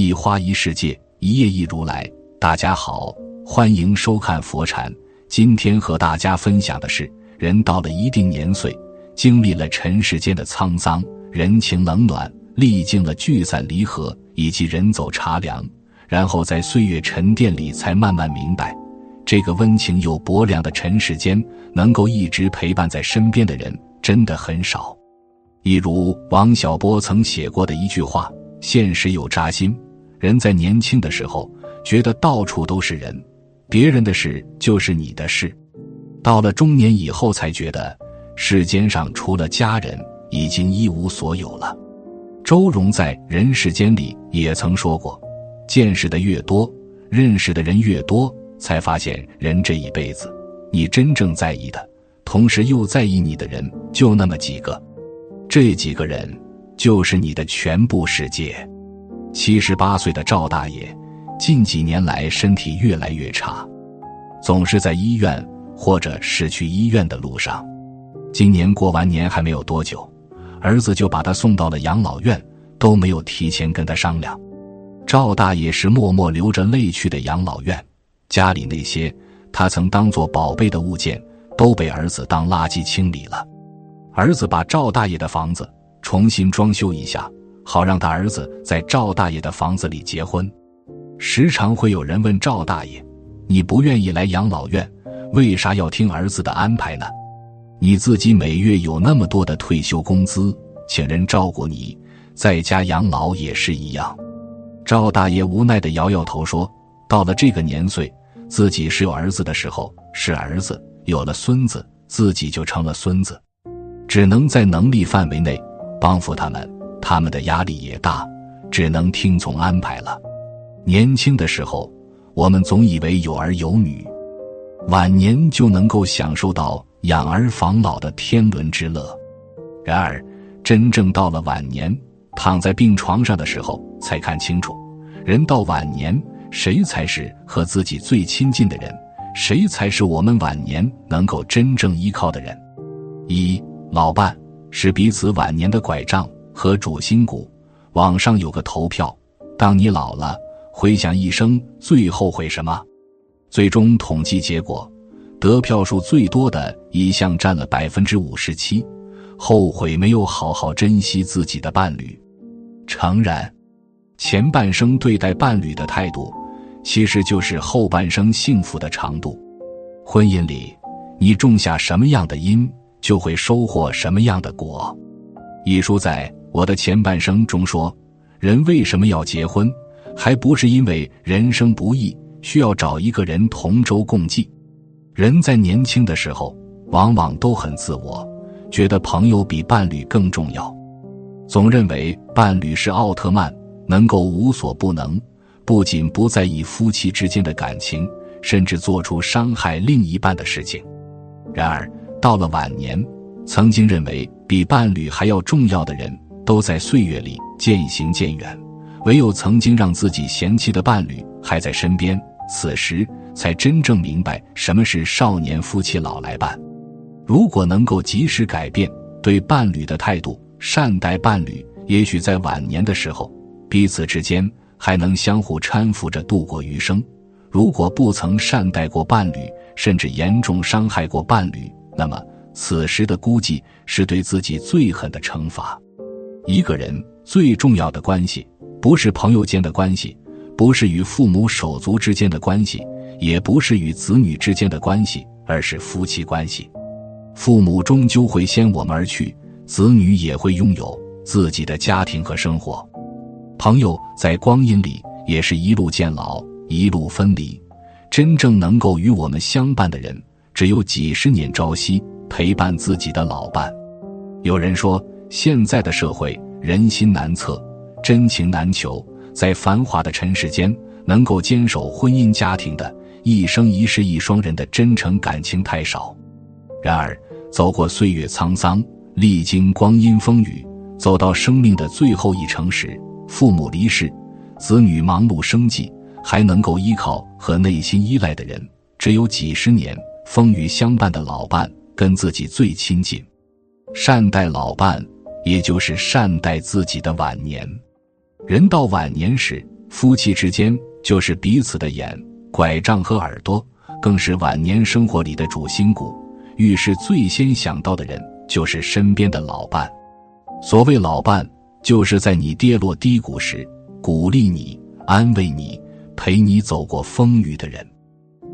一花一世界，一叶一如来。大家好，欢迎收看佛禅。今天和大家分享的是，人到了一定年岁，经历了尘世间的沧桑、人情冷暖，历经了聚散离合以及人走茶凉，然后在岁月沉淀里，才慢慢明白，这个温情又薄凉的尘世间，能够一直陪伴在身边的人，真的很少。一如王小波曾写过的一句话。现实有扎心，人在年轻的时候觉得到处都是人，别人的事就是你的事；到了中年以后才觉得世间上除了家人已经一无所有了。周荣在《人世间》里也曾说过：“见识的越多，认识的人越多，才发现人这一辈子，你真正在意的，同时又在意你的人就那么几个，这几个人。”就是你的全部世界。七十八岁的赵大爷，近几年来身体越来越差，总是在医院或者是去医院的路上。今年过完年还没有多久，儿子就把他送到了养老院，都没有提前跟他商量。赵大爷是默默流着泪去的养老院，家里那些他曾当做宝贝的物件，都被儿子当垃圾清理了。儿子把赵大爷的房子。重新装修一下，好让他儿子在赵大爷的房子里结婚。时常会有人问赵大爷：“你不愿意来养老院，为啥要听儿子的安排呢？你自己每月有那么多的退休工资，请人照顾你，在家养老也是一样。”赵大爷无奈的摇摇头说：“到了这个年岁，自己是有儿子的时候是儿子，有了孙子，自己就成了孙子，只能在能力范围内。”帮扶他们，他们的压力也大，只能听从安排了。年轻的时候，我们总以为有儿有女，晚年就能够享受到养儿防老的天伦之乐。然而，真正到了晚年，躺在病床上的时候，才看清楚，人到晚年，谁才是和自己最亲近的人？谁才是我们晚年能够真正依靠的人？一老伴。是彼此晚年的拐杖和主心骨。网上有个投票：当你老了，回想一生最后悔什么？最终统计结果，得票数最多的一项占了百分之五十七，后悔没有好好珍惜自己的伴侣。诚然，前半生对待伴侣的态度，其实就是后半生幸福的长度。婚姻里，你种下什么样的因？就会收获什么样的果。一书在我的前半生中说，人为什么要结婚，还不是因为人生不易，需要找一个人同舟共济。人在年轻的时候，往往都很自我，觉得朋友比伴侣更重要，总认为伴侣是奥特曼，能够无所不能，不仅不在意夫妻之间的感情，甚至做出伤害另一半的事情。然而。到了晚年，曾经认为比伴侣还要重要的人，都在岁月里渐行渐远，唯有曾经让自己嫌弃的伴侣还在身边，此时才真正明白什么是少年夫妻老来伴。如果能够及时改变对伴侣的态度，善待伴侣，也许在晚年的时候，彼此之间还能相互搀扶着度过余生。如果不曾善待过伴侣，甚至严重伤害过伴侣，那么，此时的孤寂是对自己最狠的惩罚。一个人最重要的关系，不是朋友间的关系，不是与父母手足之间的关系，也不是与子女之间的关系，而是夫妻关系。父母终究会先我们而去，子女也会拥有自己的家庭和生活。朋友在光阴里也是一路渐老，一路分离。真正能够与我们相伴的人。只有几十年朝夕陪伴自己的老伴。有人说，现在的社会人心难测，真情难求，在繁华的尘世间，能够坚守婚姻家庭的，一生一世一双人的真诚感情太少。然而，走过岁月沧桑，历经光阴风雨，走到生命的最后一程时，父母离世，子女忙碌生计，还能够依靠和内心依赖的人，只有几十年。风雨相伴的老伴，跟自己最亲近，善待老伴，也就是善待自己的晚年。人到晚年时，夫妻之间就是彼此的眼、拐杖和耳朵，更是晚年生活里的主心骨。遇事最先想到的人就是身边的老伴。所谓老伴，就是在你跌落低谷时鼓励你、安慰你、陪你走过风雨的人。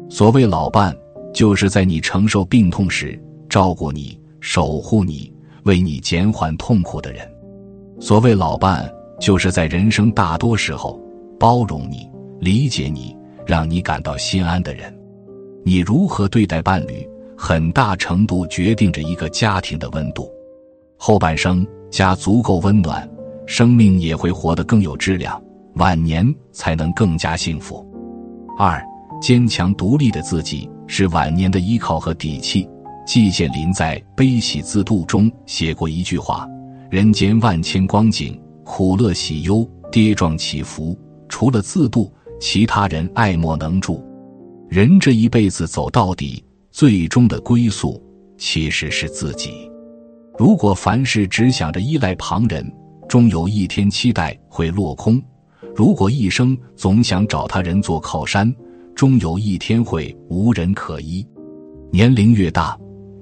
所谓老伴，就是在你承受病痛时照顾你、守护你、为你减缓痛苦的人。所谓老伴，就是在人生大多时候包容你、理解你、让你感到心安的人。你如何对待伴侣，很大程度决定着一个家庭的温度。后半生家足够温暖，生命也会活得更有质量，晚年才能更加幸福。二，坚强独立的自己是晚年的依靠和底气。季羡林在《悲喜自度》中写过一句话。人间万千光景，苦乐喜忧，跌撞起伏。除了自渡，其他人爱莫能助。人这一辈子走到底，最终的归宿其实是自己。如果凡事只想着依赖旁人，终有一天期待会落空；如果一生总想找他人做靠山，终有一天会无人可依。年龄越大，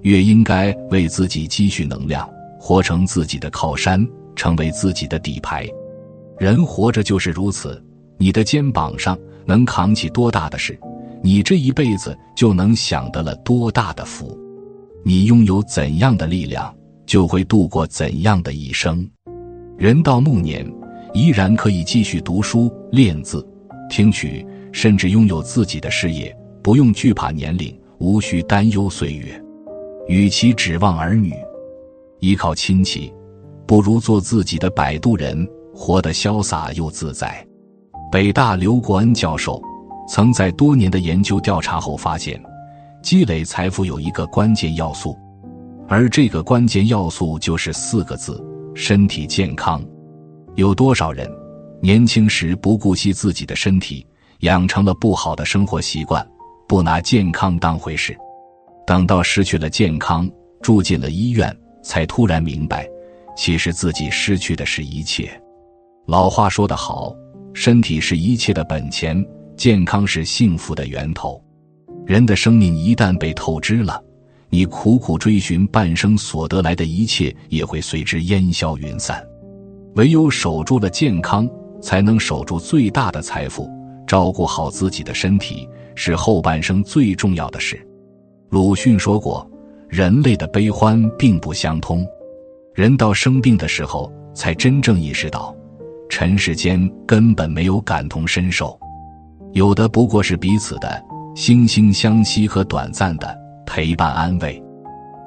越应该为自己积蓄能量。活成自己的靠山，成为自己的底牌。人活着就是如此，你的肩膀上能扛起多大的事，你这一辈子就能享得了多大的福。你拥有怎样的力量，就会度过怎样的一生。人到暮年，依然可以继续读书、练字、听曲，甚至拥有自己的事业，不用惧怕年龄，无需担忧岁月。与其指望儿女。依靠亲戚，不如做自己的摆渡人，活得潇洒又自在。北大刘国恩教授曾在多年的研究调查后发现，积累财富有一个关键要素，而这个关键要素就是四个字：身体健康。有多少人年轻时不顾惜自己的身体，养成了不好的生活习惯，不拿健康当回事，等到失去了健康，住进了医院。才突然明白，其实自己失去的是一切。老话说得好，身体是一切的本钱，健康是幸福的源头。人的生命一旦被透支了，你苦苦追寻半生所得来的一切也会随之烟消云散。唯有守住了健康，才能守住最大的财富。照顾好自己的身体，是后半生最重要的事。鲁迅说过。人类的悲欢并不相通，人到生病的时候，才真正意识到，尘世间根本没有感同身受，有的不过是彼此的惺惺相惜和短暂的陪伴安慰。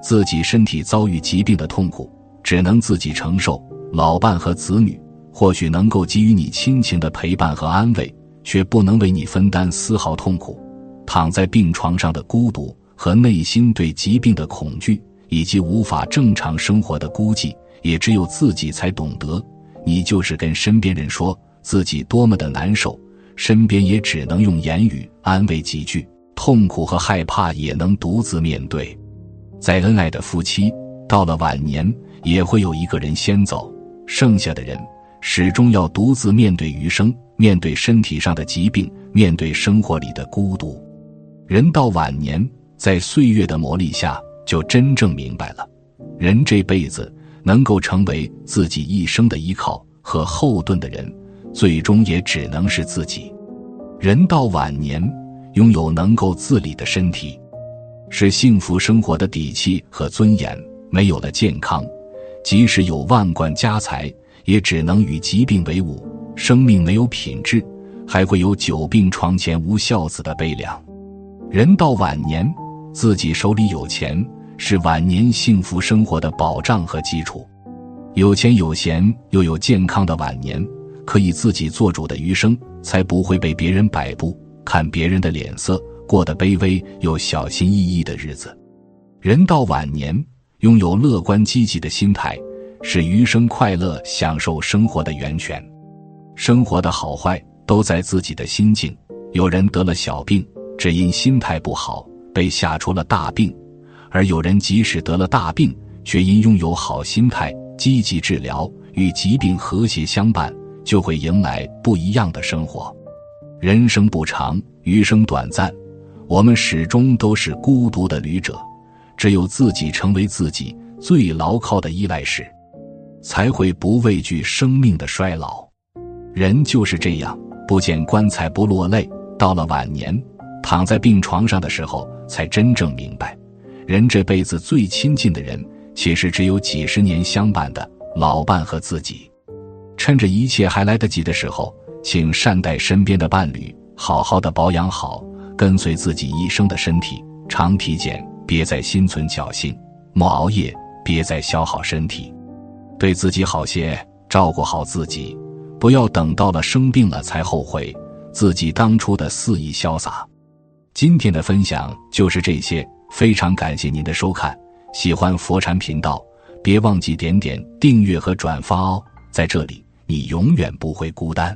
自己身体遭遇疾病的痛苦，只能自己承受；老伴和子女或许能够给予你亲情的陪伴和安慰，却不能为你分担丝毫痛苦。躺在病床上的孤独。和内心对疾病的恐惧，以及无法正常生活的孤寂，也只有自己才懂得。你就是跟身边人说自己多么的难受，身边也只能用言语安慰几句。痛苦和害怕也能独自面对。再恩爱的夫妻，到了晚年也会有一个人先走，剩下的人始终要独自面对余生，面对身体上的疾病，面对生活里的孤独。人到晚年。在岁月的磨砺下，就真正明白了，人这辈子能够成为自己一生的依靠和后盾的人，最终也只能是自己。人到晚年，拥有能够自理的身体，是幸福生活的底气和尊严。没有了健康，即使有万贯家财，也只能与疾病为伍。生命没有品质，还会有久病床前无孝子的悲凉。人到晚年。自己手里有钱，是晚年幸福生活的保障和基础。有钱有闲又有健康的晚年，可以自己做主的余生，才不会被别人摆布，看别人的脸色，过得卑微又小心翼翼的日子。人到晚年，拥有乐观积极的心态，是余生快乐享受生活的源泉。生活的好坏都在自己的心境。有人得了小病，只因心态不好。被吓出了大病，而有人即使得了大病，却因拥有好心态、积极治疗，与疾病和谐相伴，就会迎来不一样的生活。人生不长，余生短暂，我们始终都是孤独的旅者。只有自己成为自己最牢靠的依赖时，才会不畏惧生命的衰老。人就是这样，不见棺材不落泪。到了晚年，躺在病床上的时候，才真正明白，人这辈子最亲近的人，其实只有几十年相伴的老伴和自己。趁着一切还来得及的时候。请善待身边的伴侣，好好的保养好，跟随自己一生的身体，常体检，别再心存侥幸，莫熬夜，别再消耗身体，对自己好些，照顾好自己，不要等到了生病了才后悔自己当初的肆意潇洒。今天的分享就是这些，非常感谢您的收看，喜欢佛禅频道，别忘记点点订阅和转发哦，在这里你永远不会孤单。